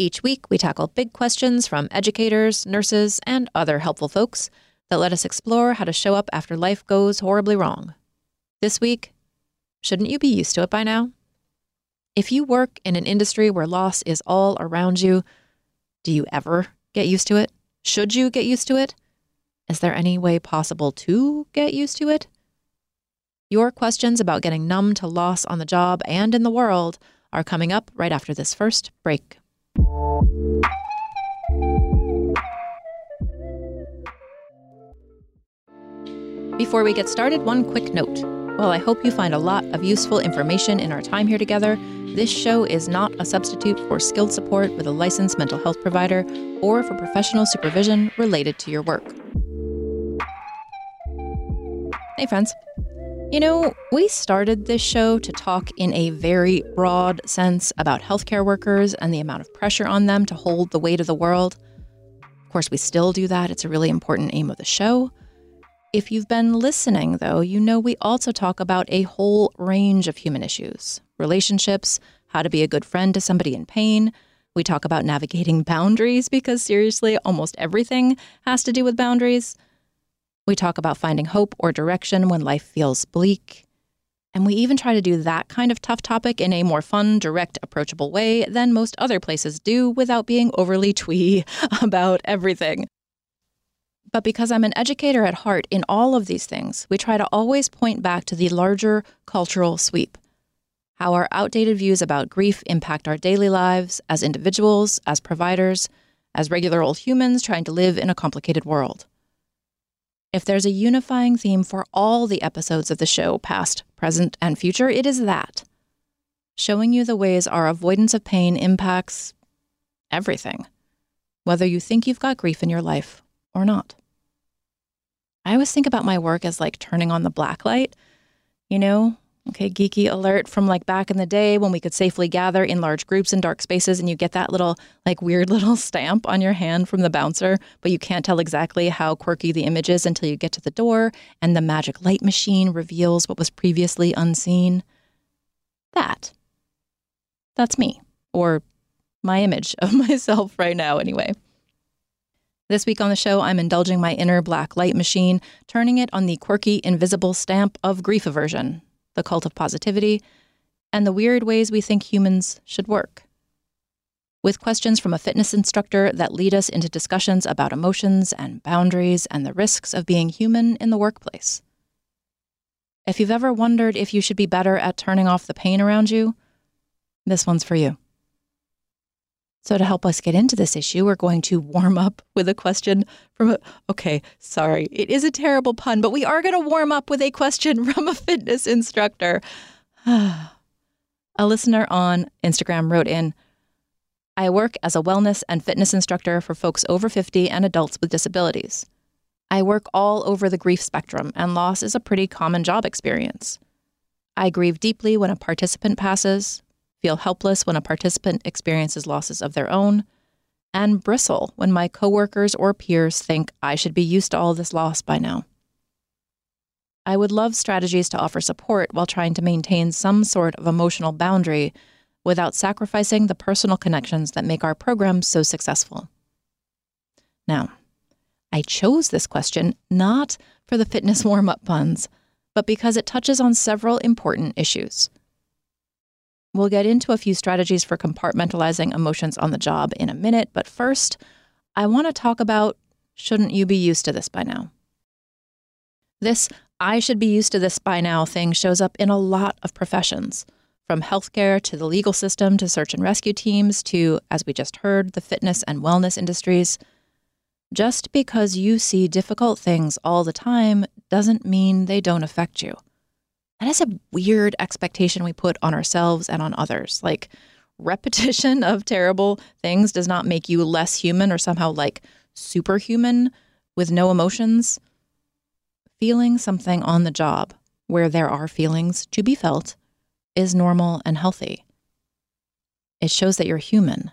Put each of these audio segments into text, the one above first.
Each week, we tackle big questions from educators, nurses, and other helpful folks that let us explore how to show up after life goes horribly wrong. This week, shouldn't you be used to it by now? If you work in an industry where loss is all around you, do you ever get used to it? Should you get used to it? Is there any way possible to get used to it? Your questions about getting numb to loss on the job and in the world are coming up right after this first break. Before we get started, one quick note. While I hope you find a lot of useful information in our time here together, this show is not a substitute for skilled support with a licensed mental health provider or for professional supervision related to your work. Hey, friends. You know, we started this show to talk in a very broad sense about healthcare workers and the amount of pressure on them to hold the weight of the world. Of course, we still do that. It's a really important aim of the show. If you've been listening, though, you know we also talk about a whole range of human issues relationships, how to be a good friend to somebody in pain. We talk about navigating boundaries because, seriously, almost everything has to do with boundaries. We talk about finding hope or direction when life feels bleak. And we even try to do that kind of tough topic in a more fun, direct, approachable way than most other places do without being overly twee about everything. But because I'm an educator at heart in all of these things, we try to always point back to the larger cultural sweep. How our outdated views about grief impact our daily lives as individuals, as providers, as regular old humans trying to live in a complicated world. If there's a unifying theme for all the episodes of the show, past, present, and future, it is that showing you the ways our avoidance of pain impacts everything, whether you think you've got grief in your life or not. I always think about my work as like turning on the black light, you know? Okay, geeky alert from like back in the day when we could safely gather in large groups in dark spaces and you get that little like weird little stamp on your hand from the bouncer, but you can't tell exactly how quirky the image is until you get to the door and the magic light machine reveals what was previously unseen. That. That's me, or my image of myself right now, anyway. This week on the show, I'm indulging my inner black light machine, turning it on the quirky, invisible stamp of grief aversion, the cult of positivity, and the weird ways we think humans should work. With questions from a fitness instructor that lead us into discussions about emotions and boundaries and the risks of being human in the workplace. If you've ever wondered if you should be better at turning off the pain around you, this one's for you. So, to help us get into this issue, we're going to warm up with a question from a. Okay, sorry, it is a terrible pun, but we are going to warm up with a question from a fitness instructor. a listener on Instagram wrote in I work as a wellness and fitness instructor for folks over 50 and adults with disabilities. I work all over the grief spectrum, and loss is a pretty common job experience. I grieve deeply when a participant passes, feel helpless when a participant experiences losses of their own, and bristle when my coworkers or peers think I should be used to all this loss by now. I would love strategies to offer support while trying to maintain some sort of emotional boundary without sacrificing the personal connections that make our program so successful. Now, I chose this question not for the fitness warm up puns, but because it touches on several important issues. We'll get into a few strategies for compartmentalizing emotions on the job in a minute, but first, I want to talk about shouldn't you be used to this by now? This I should be used to this by now thing shows up in a lot of professions, from healthcare to the legal system to search and rescue teams to, as we just heard, the fitness and wellness industries. Just because you see difficult things all the time doesn't mean they don't affect you. That is a weird expectation we put on ourselves and on others. Like, repetition of terrible things does not make you less human or somehow like superhuman with no emotions. Feeling something on the job where there are feelings to be felt is normal and healthy. It shows that you're human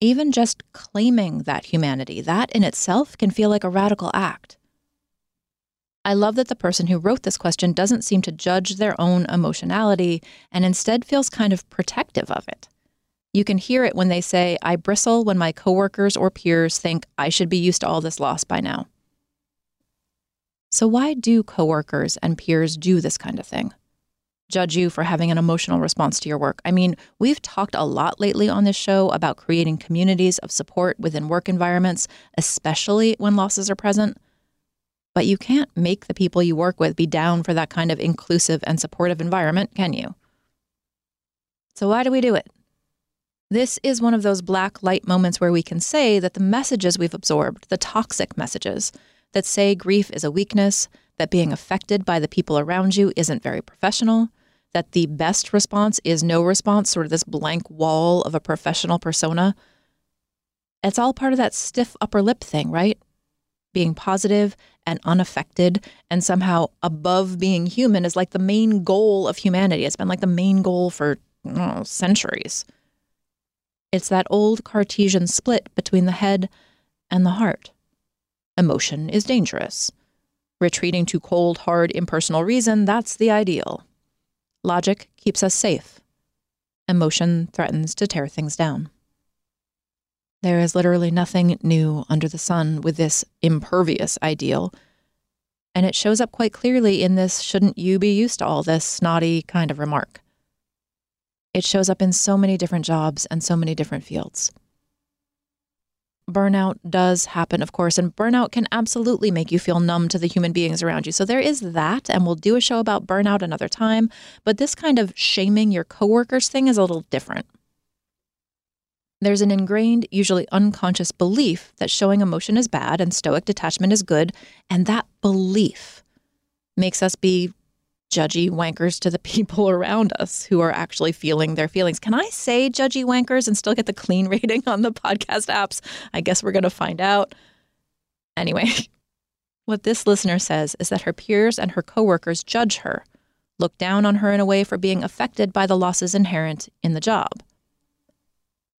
even just claiming that humanity, that in itself can feel like a radical act. I love that the person who wrote this question doesn't seem to judge their own emotionality and instead feels kind of protective of it. You can hear it when they say, I bristle when my coworkers or peers think I should be used to all this loss by now. So, why do coworkers and peers do this kind of thing? judge you for having an emotional response to your work. I mean, we've talked a lot lately on this show about creating communities of support within work environments, especially when losses are present. But you can't make the people you work with be down for that kind of inclusive and supportive environment, can you? So, why do we do it? This is one of those black light moments where we can say that the messages we've absorbed, the toxic messages that say grief is a weakness, that being affected by the people around you isn't very professional, that the best response is no response, sort of this blank wall of a professional persona. It's all part of that stiff upper lip thing, right? Being positive and unaffected and somehow above being human is like the main goal of humanity. It's been like the main goal for know, centuries. It's that old Cartesian split between the head and the heart. Emotion is dangerous. Retreating to cold, hard, impersonal reason, that's the ideal. Logic keeps us safe. Emotion threatens to tear things down. There is literally nothing new under the sun with this impervious ideal, and it shows up quite clearly in this shouldn't you be used to all this snotty kind of remark. It shows up in so many different jobs and so many different fields burnout does happen, of course, and burnout can absolutely make you feel numb to the human beings around you. So there is that, and we'll do a show about burnout another time. But this kind of shaming your coworkers thing is a little different. There's an ingrained, usually unconscious belief that showing emotion is bad and stoic detachment is good, and that belief makes us be judgy wankers to the people around us who are actually feeling their feelings. Can I say judgy wankers and still get the clean rating on the podcast apps? I guess we're going to find out. Anyway, what this listener says is that her peers and her coworkers judge her, look down on her in a way for being affected by the losses inherent in the job.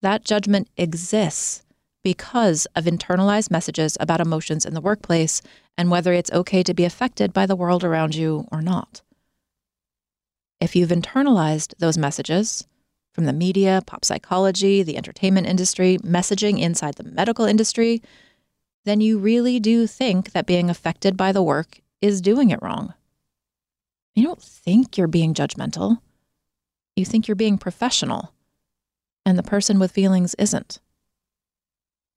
That judgment exists because of internalized messages about emotions in the workplace and whether it's okay to be affected by the world around you or not. If you've internalized those messages from the media, pop psychology, the entertainment industry, messaging inside the medical industry, then you really do think that being affected by the work is doing it wrong. You don't think you're being judgmental. You think you're being professional, and the person with feelings isn't.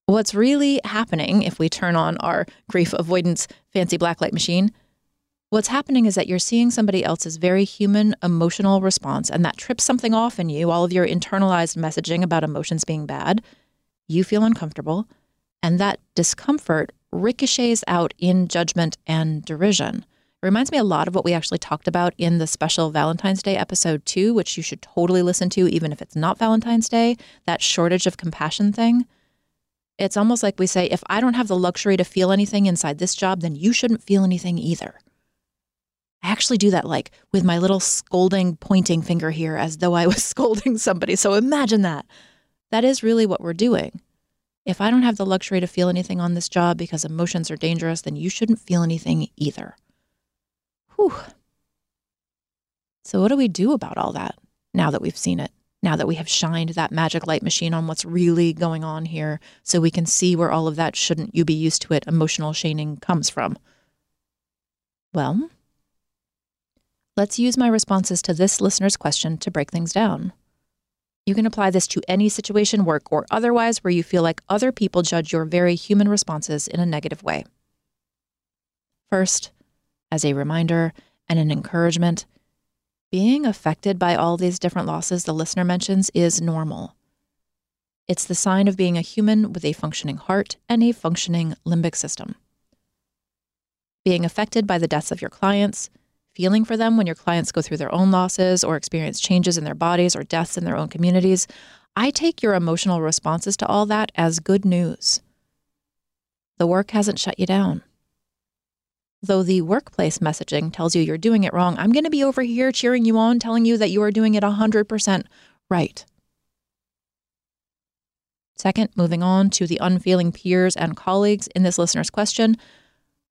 What's really happening if we turn on our grief avoidance fancy blacklight machine What's happening is that you're seeing somebody else's very human emotional response, and that trips something off in you, all of your internalized messaging about emotions being bad. You feel uncomfortable, and that discomfort ricochets out in judgment and derision. It reminds me a lot of what we actually talked about in the special Valentine's Day episode two, which you should totally listen to, even if it's not Valentine's Day, that shortage of compassion thing. It's almost like we say, if I don't have the luxury to feel anything inside this job, then you shouldn't feel anything either. I actually do that like with my little scolding pointing finger here as though I was scolding somebody. So imagine that. That is really what we're doing. If I don't have the luxury to feel anything on this job because emotions are dangerous, then you shouldn't feel anything either. Whew. So, what do we do about all that now that we've seen it? Now that we have shined that magic light machine on what's really going on here, so we can see where all of that shouldn't you be used to it emotional shaming comes from? Well, let's use my responses to this listener's question to break things down. You can apply this to any situation, work, or otherwise, where you feel like other people judge your very human responses in a negative way. First, as a reminder and an encouragement, being affected by all these different losses the listener mentions is normal. It's the sign of being a human with a functioning heart and a functioning limbic system. Being affected by the deaths of your clients, feeling for them when your clients go through their own losses or experience changes in their bodies or deaths in their own communities, I take your emotional responses to all that as good news. The work hasn't shut you down. Though the workplace messaging tells you you're doing it wrong, I'm going to be over here cheering you on, telling you that you are doing it 100% right. Second, moving on to the unfeeling peers and colleagues in this listener's question,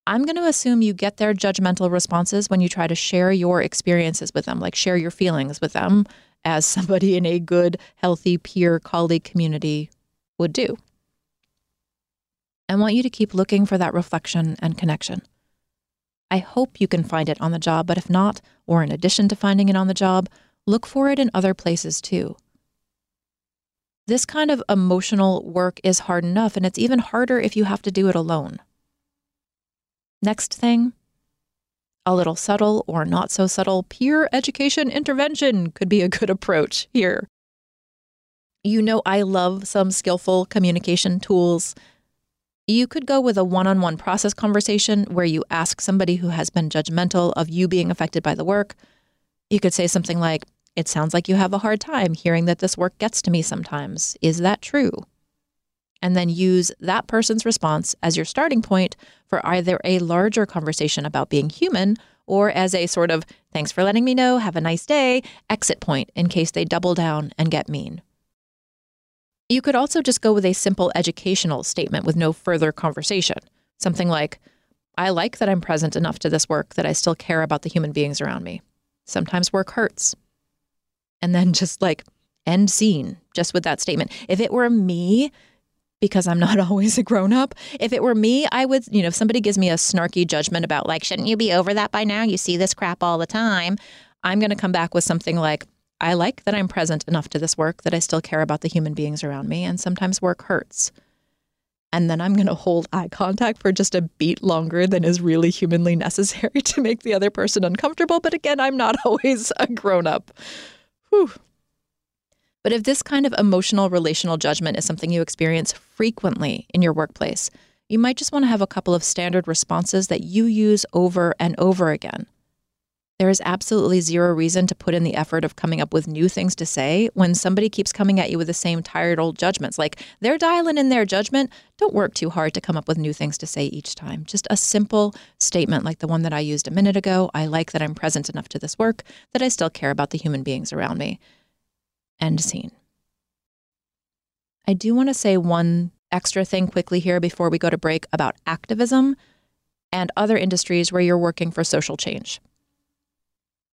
I'm going to assume you get their judgmental responses when you try to share your experiences with them, like share your feelings with them as somebody in a good, healthy peer colleague community would do. I want you to keep looking for that reflection and connection. I hope you can find it on the job, but if not, or in addition to finding it on the job, look for it in other places too. This kind of emotional work is hard enough, and it's even harder if you have to do it alone. Next thing, a little subtle or not so subtle peer education intervention could be a good approach here. You know, I love some skillful communication tools you could go with a one on one process conversation where you ask somebody who has been judgmental of you being affected by the work. You could say something like, It sounds like you have a hard time hearing that this work gets to me sometimes. Is that true? And then use that person's response as your starting point for either a larger conversation about being human or as a sort of, thanks for letting me know, have a nice day, exit point in case they double down and get mean. You could also just go with a simple educational statement with no further conversation. Something like, I like that I'm present enough to this work that I still care about the human beings around me. Sometimes work hurts. And then just like end scene, just with that statement. If it were me, because I'm not always a grown up, if it were me, I would, you know, if somebody gives me a snarky judgment about, like, shouldn't you be over that by now? You see this crap all the time. I'm going to come back with something like, I like that I'm present enough to this work that I still care about the human beings around me, and sometimes work hurts. And then I'm going to hold eye contact for just a beat longer than is really humanly necessary to make the other person uncomfortable. But again, I'm not always a grown up. Whew. But if this kind of emotional relational judgment is something you experience frequently in your workplace, you might just want to have a couple of standard responses that you use over and over again. There is absolutely zero reason to put in the effort of coming up with new things to say when somebody keeps coming at you with the same tired old judgments. Like they're dialing in their judgment. Don't work too hard to come up with new things to say each time. Just a simple statement like the one that I used a minute ago I like that I'm present enough to this work that I still care about the human beings around me. End scene. I do want to say one extra thing quickly here before we go to break about activism and other industries where you're working for social change.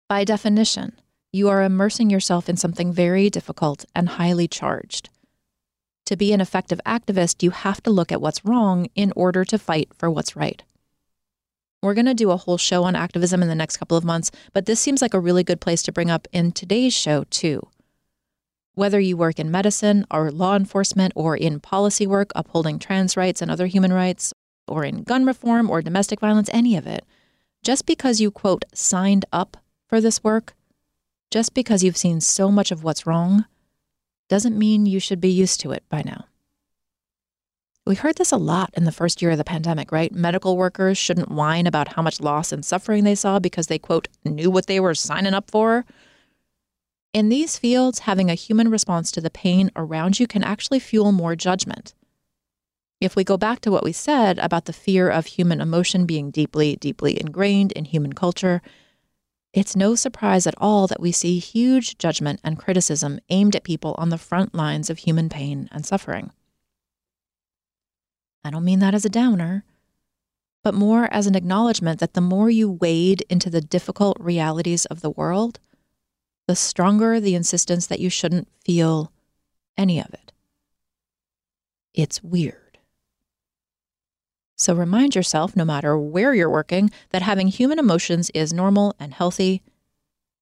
By definition, you are immersing yourself in something very difficult and highly charged. To be an effective activist, you have to look at what's wrong in order to fight for what's right. We're going to do a whole show on activism in the next couple of months, but this seems like a really good place to bring up in today's show, too. Whether you work in medicine or law enforcement or in policy work upholding trans rights and other human rights, or in gun reform or domestic violence, any of it, just because you, quote, signed up for this work, just because you've seen so much of what's wrong, doesn't mean you should be used to it by now. We heard this a lot in the first year of the pandemic, right? Medical workers shouldn't whine about how much loss and suffering they saw because they, quote, knew what they were signing up for. In these fields, having a human response to the pain around you can actually fuel more judgment. If we go back to what we said about the fear of human emotion being deeply, deeply ingrained in human culture, it's no surprise at all that we see huge judgment and criticism aimed at people on the front lines of human pain and suffering. I don't mean that as a downer, but more as an acknowledgement that the more you wade into the difficult realities of the world, the stronger the insistence that you shouldn't feel any of it. It's weird. So remind yourself, no matter where you're working, that having human emotions is normal and healthy.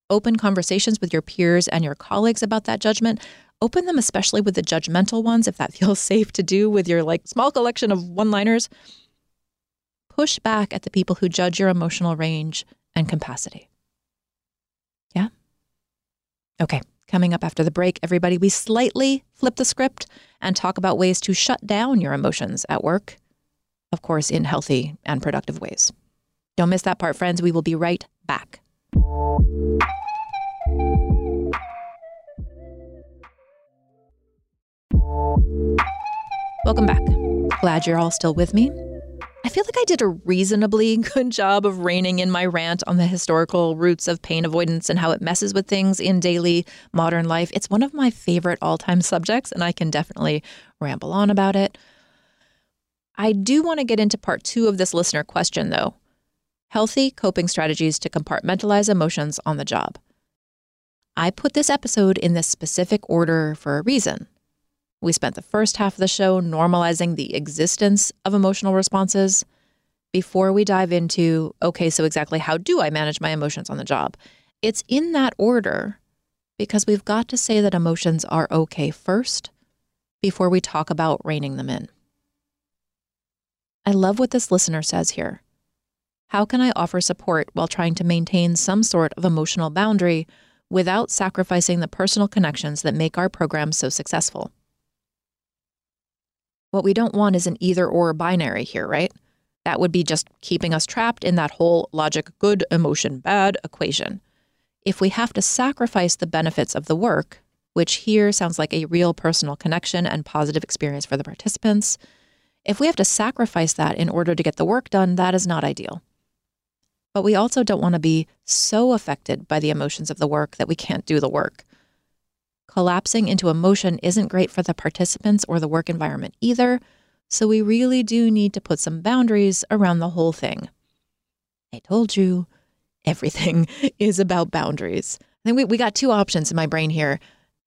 Open conversations with your peers and your colleagues about that judgment Open them especially with the judgmental ones if that feels safe to do with your like small collection of one-liners. Push back at the people who judge your emotional range and capacity. Yeah? Okay, coming up after the break, everybody, we slightly flip the script and talk about ways to shut down your emotions at work, of course, in healthy and productive ways. Don't miss that part, friends. We will be right back. Welcome back. Glad you're all still with me. I feel like I did a reasonably good job of reining in my rant on the historical roots of pain avoidance and how it messes with things in daily modern life. It's one of my favorite all time subjects, and I can definitely ramble on about it. I do want to get into part two of this listener question, though healthy coping strategies to compartmentalize emotions on the job. I put this episode in this specific order for a reason. We spent the first half of the show normalizing the existence of emotional responses before we dive into okay, so exactly how do I manage my emotions on the job? It's in that order because we've got to say that emotions are okay first before we talk about reining them in. I love what this listener says here. How can I offer support while trying to maintain some sort of emotional boundary without sacrificing the personal connections that make our program so successful? What we don't want is an either or binary here, right? That would be just keeping us trapped in that whole logic good, emotion bad equation. If we have to sacrifice the benefits of the work, which here sounds like a real personal connection and positive experience for the participants, if we have to sacrifice that in order to get the work done, that is not ideal. But we also don't want to be so affected by the emotions of the work that we can't do the work. Collapsing into emotion isn't great for the participants or the work environment either, so we really do need to put some boundaries around the whole thing. I told you, everything is about boundaries. I think we, we got two options in my brain here.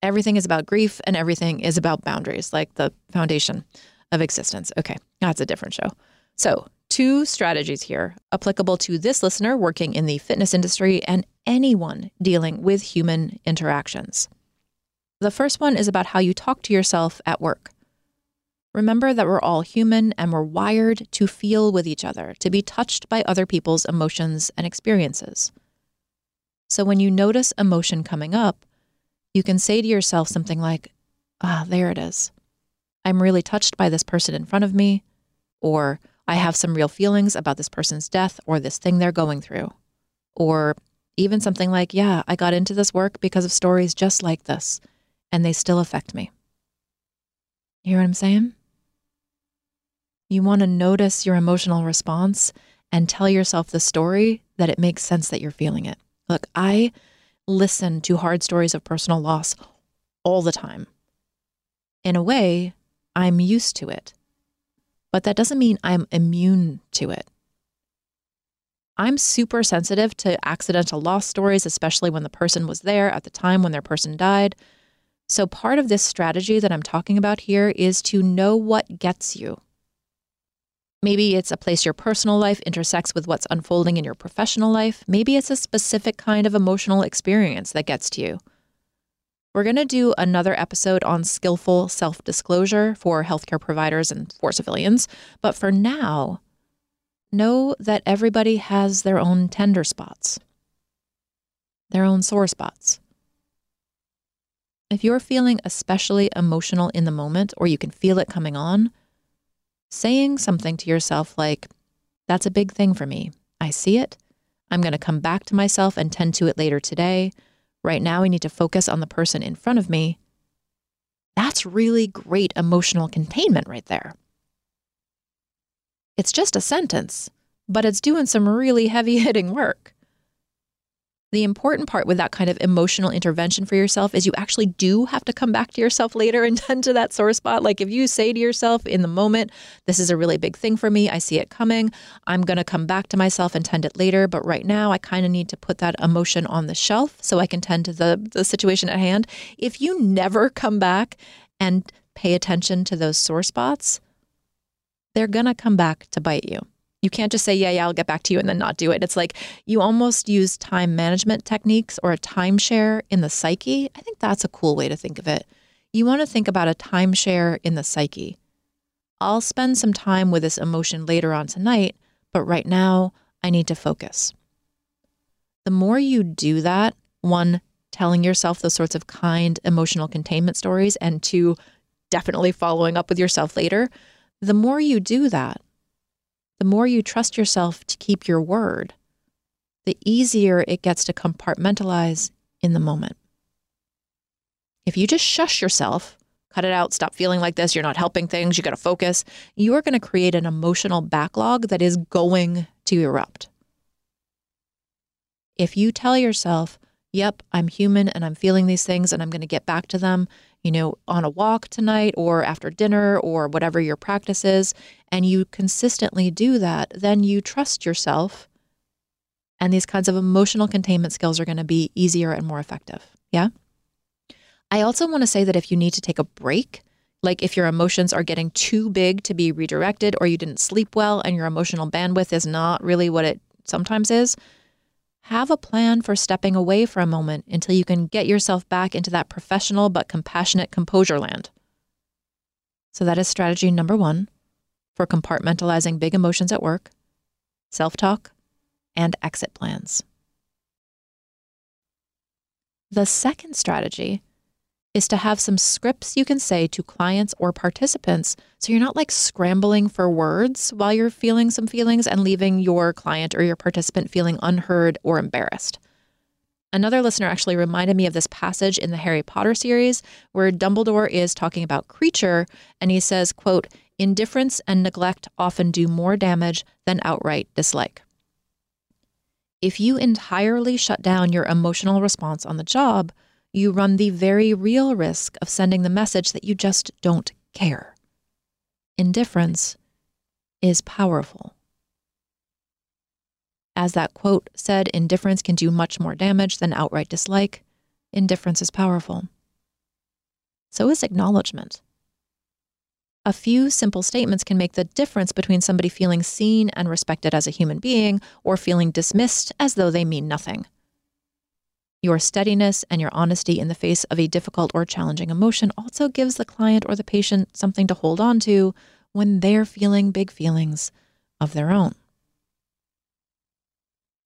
Everything is about grief and everything is about boundaries, like the foundation of existence. Okay, that's a different show. So, two strategies here applicable to this listener working in the fitness industry and anyone dealing with human interactions. The first one is about how you talk to yourself at work. Remember that we're all human and we're wired to feel with each other, to be touched by other people's emotions and experiences. So when you notice emotion coming up, you can say to yourself something like, Ah, there it is. I'm really touched by this person in front of me, or I have some real feelings about this person's death or this thing they're going through. Or even something like, Yeah, I got into this work because of stories just like this and they still affect me. You hear what I'm saying? You want to notice your emotional response and tell yourself the story that it makes sense that you're feeling it. Look, I listen to hard stories of personal loss all the time. In a way, I'm used to it, but that doesn't mean I'm immune to it. I'm super sensitive to accidental loss stories, especially when the person was there at the time when their person died. So, part of this strategy that I'm talking about here is to know what gets you. Maybe it's a place your personal life intersects with what's unfolding in your professional life. Maybe it's a specific kind of emotional experience that gets to you. We're going to do another episode on skillful self disclosure for healthcare providers and for civilians. But for now, know that everybody has their own tender spots, their own sore spots. If you're feeling especially emotional in the moment or you can feel it coming on, saying something to yourself like, That's a big thing for me. I see it. I'm going to come back to myself and tend to it later today. Right now, I need to focus on the person in front of me. That's really great emotional containment right there. It's just a sentence, but it's doing some really heavy hitting work. The important part with that kind of emotional intervention for yourself is you actually do have to come back to yourself later and tend to that sore spot. Like if you say to yourself in the moment, this is a really big thing for me, I see it coming, I'm going to come back to myself and tend it later. But right now, I kind of need to put that emotion on the shelf so I can tend to the, the situation at hand. If you never come back and pay attention to those sore spots, they're going to come back to bite you. You can't just say, yeah, yeah, I'll get back to you and then not do it. It's like you almost use time management techniques or a timeshare in the psyche. I think that's a cool way to think of it. You want to think about a timeshare in the psyche. I'll spend some time with this emotion later on tonight, but right now I need to focus. The more you do that, one, telling yourself those sorts of kind emotional containment stories, and two, definitely following up with yourself later, the more you do that, the more you trust yourself to keep your word, the easier it gets to compartmentalize in the moment. If you just shush yourself, cut it out, stop feeling like this, you're not helping things, you got to focus, you are going to create an emotional backlog that is going to erupt. If you tell yourself, yep, I'm human and I'm feeling these things and I'm going to get back to them, you know, on a walk tonight or after dinner or whatever your practice is, and you consistently do that, then you trust yourself. And these kinds of emotional containment skills are going to be easier and more effective. Yeah. I also want to say that if you need to take a break, like if your emotions are getting too big to be redirected or you didn't sleep well and your emotional bandwidth is not really what it sometimes is, have a plan for stepping away for a moment until you can get yourself back into that professional but compassionate composure land. So, that is strategy number one for compartmentalizing big emotions at work, self talk, and exit plans. The second strategy is to have some scripts you can say to clients or participants so you're not like scrambling for words while you're feeling some feelings and leaving your client or your participant feeling unheard or embarrassed. Another listener actually reminded me of this passage in the Harry Potter series where Dumbledore is talking about Kreacher and he says, quote, indifference and neglect often do more damage than outright dislike. If you entirely shut down your emotional response on the job, you run the very real risk of sending the message that you just don't care. Indifference is powerful. As that quote said, indifference can do much more damage than outright dislike. Indifference is powerful. So is acknowledgement. A few simple statements can make the difference between somebody feeling seen and respected as a human being or feeling dismissed as though they mean nothing. Your steadiness and your honesty in the face of a difficult or challenging emotion also gives the client or the patient something to hold on to when they're feeling big feelings of their own.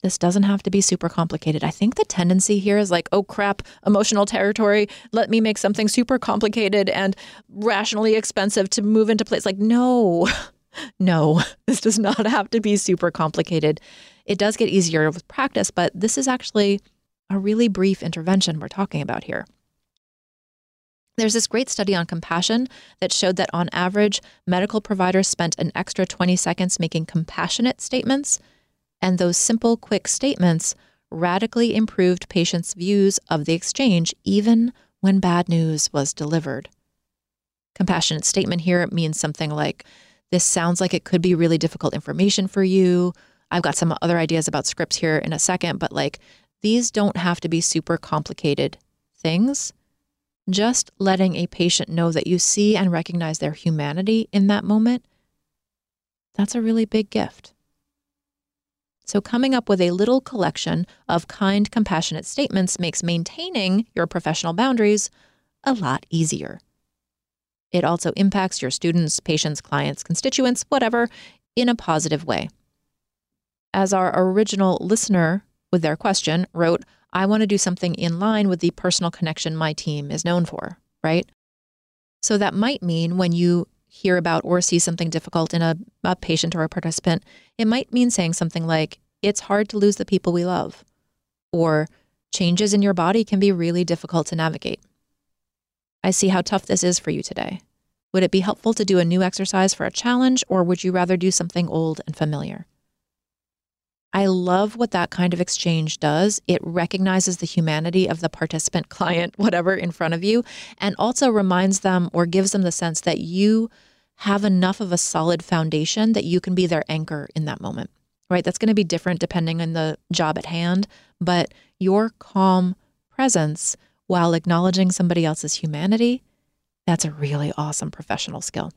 This doesn't have to be super complicated. I think the tendency here is like, oh crap, emotional territory. Let me make something super complicated and rationally expensive to move into place. Like, no, no, this does not have to be super complicated. It does get easier with practice, but this is actually a really brief intervention we're talking about here. There's this great study on compassion that showed that on average, medical providers spent an extra 20 seconds making compassionate statements, and those simple, quick statements radically improved patients' views of the exchange, even when bad news was delivered. Compassionate statement here means something like, This sounds like it could be really difficult information for you. I've got some other ideas about scripts here in a second, but like, these don't have to be super complicated things. Just letting a patient know that you see and recognize their humanity in that moment, that's a really big gift. So, coming up with a little collection of kind, compassionate statements makes maintaining your professional boundaries a lot easier. It also impacts your students, patients, clients, constituents, whatever, in a positive way. As our original listener with their question wrote, I want to do something in line with the personal connection my team is known for, right? So that might mean when you hear about or see something difficult in a, a patient or a participant, it might mean saying something like, It's hard to lose the people we love, or changes in your body can be really difficult to navigate. I see how tough this is for you today. Would it be helpful to do a new exercise for a challenge, or would you rather do something old and familiar? I love what that kind of exchange does. It recognizes the humanity of the participant, client, whatever in front of you, and also reminds them or gives them the sense that you have enough of a solid foundation that you can be their anchor in that moment, right? That's going to be different depending on the job at hand, but your calm presence while acknowledging somebody else's humanity, that's a really awesome professional skill.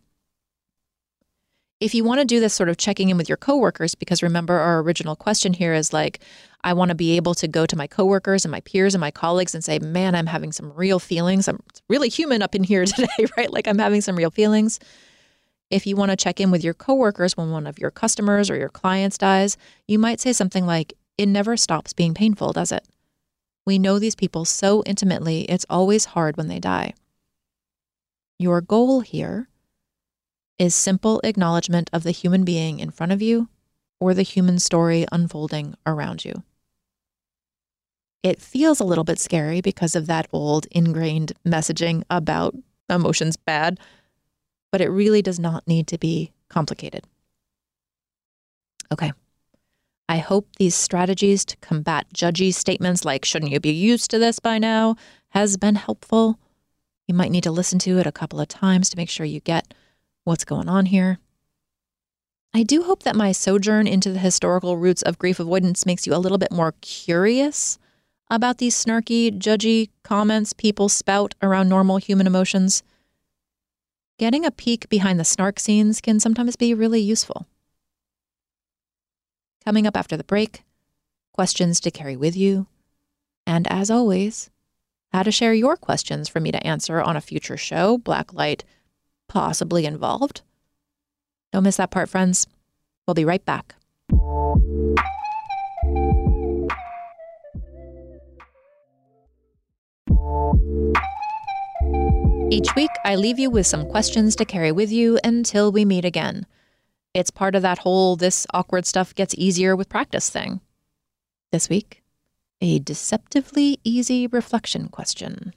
If you want to do this sort of checking in with your coworkers, because remember our original question here is like, I want to be able to go to my coworkers and my peers and my colleagues and say, man, I'm having some real feelings. I'm really human up in here today, right? Like I'm having some real feelings. If you want to check in with your coworkers when one of your customers or your clients dies, you might say something like, it never stops being painful, does it? We know these people so intimately, it's always hard when they die. Your goal here is simple acknowledgement of the human being in front of you or the human story unfolding around you. It feels a little bit scary because of that old ingrained messaging about emotions bad, but it really does not need to be complicated. Okay. I hope these strategies to combat judgy statements like, shouldn't you be used to this by now, has been helpful. You might need to listen to it a couple of times to make sure you get what's going on here. I do hope that my sojourn into the historical roots of grief avoidance makes you a little bit more curious about these snarky, judgy comments people spout around normal human emotions. Getting a peek behind the snark scenes can sometimes be really useful. Coming up after the break, questions to carry with you, and as always, how to share your questions for me to answer on a future show, Blacklight possibly involved. Don't miss that part, friends. We'll be right back. Each week, I leave you with some questions to carry with you until we meet again. It's part of that whole this awkward stuff gets easier with practice thing. This week, a deceptively easy reflection question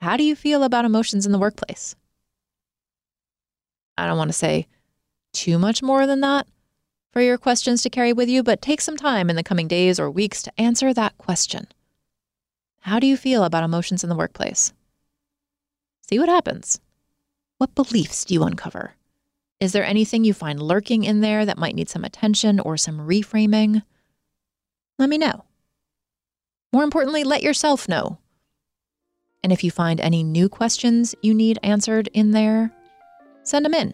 How do you feel about emotions in the workplace? I don't want to say too much more than that for your questions to carry with you, but take some time in the coming days or weeks to answer that question. How do you feel about emotions in the workplace? See what happens. What beliefs do you uncover? Is there anything you find lurking in there that might need some attention or some reframing? Let me know. More importantly, let yourself know. And if you find any new questions you need answered in there, send them in.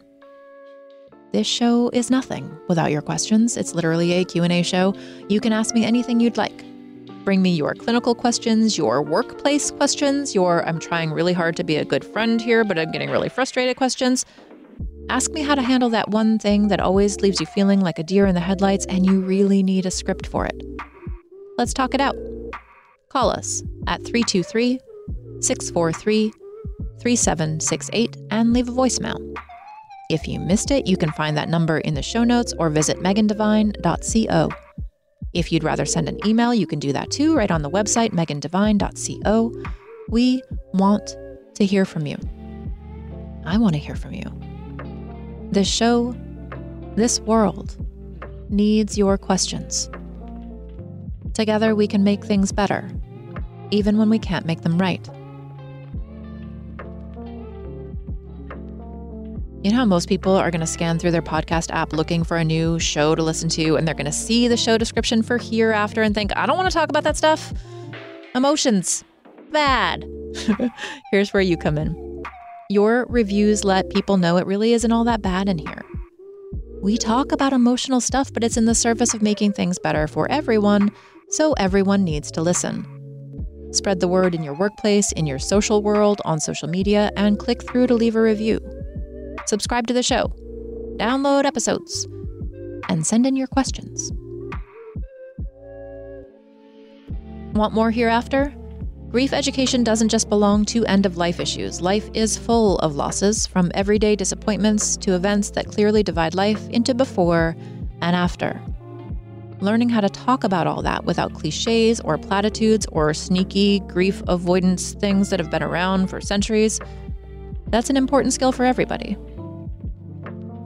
This show is nothing without your questions. It's literally a Q&A show. You can ask me anything you'd like. Bring me your clinical questions, your workplace questions, your I'm trying really hard to be a good friend here but I'm getting really frustrated questions. Ask me how to handle that one thing that always leaves you feeling like a deer in the headlights and you really need a script for it. Let's talk it out. Call us at 323 643 3768 and leave a voicemail. If you missed it, you can find that number in the show notes or visit megandevine.co. If you'd rather send an email, you can do that too, right on the website, megandevine.co. We want to hear from you. I want to hear from you. This show, this world, needs your questions. Together, we can make things better, even when we can't make them right. You know how most people are going to scan through their podcast app looking for a new show to listen to, and they're going to see the show description for hereafter and think, I don't want to talk about that stuff? Emotions. Bad. Here's where you come in. Your reviews let people know it really isn't all that bad in here. We talk about emotional stuff, but it's in the service of making things better for everyone, so everyone needs to listen. Spread the word in your workplace, in your social world, on social media, and click through to leave a review subscribe to the show, download episodes. and send in your questions. Want more hereafter? Grief education doesn't just belong to end of life issues. Life is full of losses, from everyday disappointments to events that clearly divide life into before and after. Learning how to talk about all that without cliches or platitudes or sneaky grief avoidance things that have been around for centuries, that's an important skill for everybody.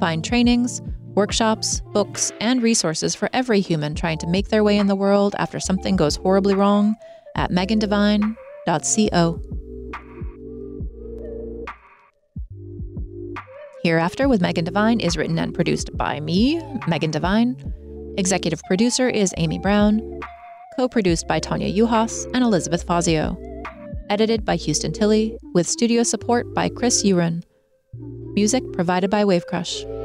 Find trainings, workshops, books, and resources for every human trying to make their way in the world after something goes horribly wrong at megandevine.co. Hereafter with Megan Devine is written and produced by me, Megan Devine. Executive producer is Amy Brown. Co produced by Tanya Juhas and Elizabeth Fazio. Edited by Houston Tilley, with studio support by Chris Uren. Music provided by Wavecrush.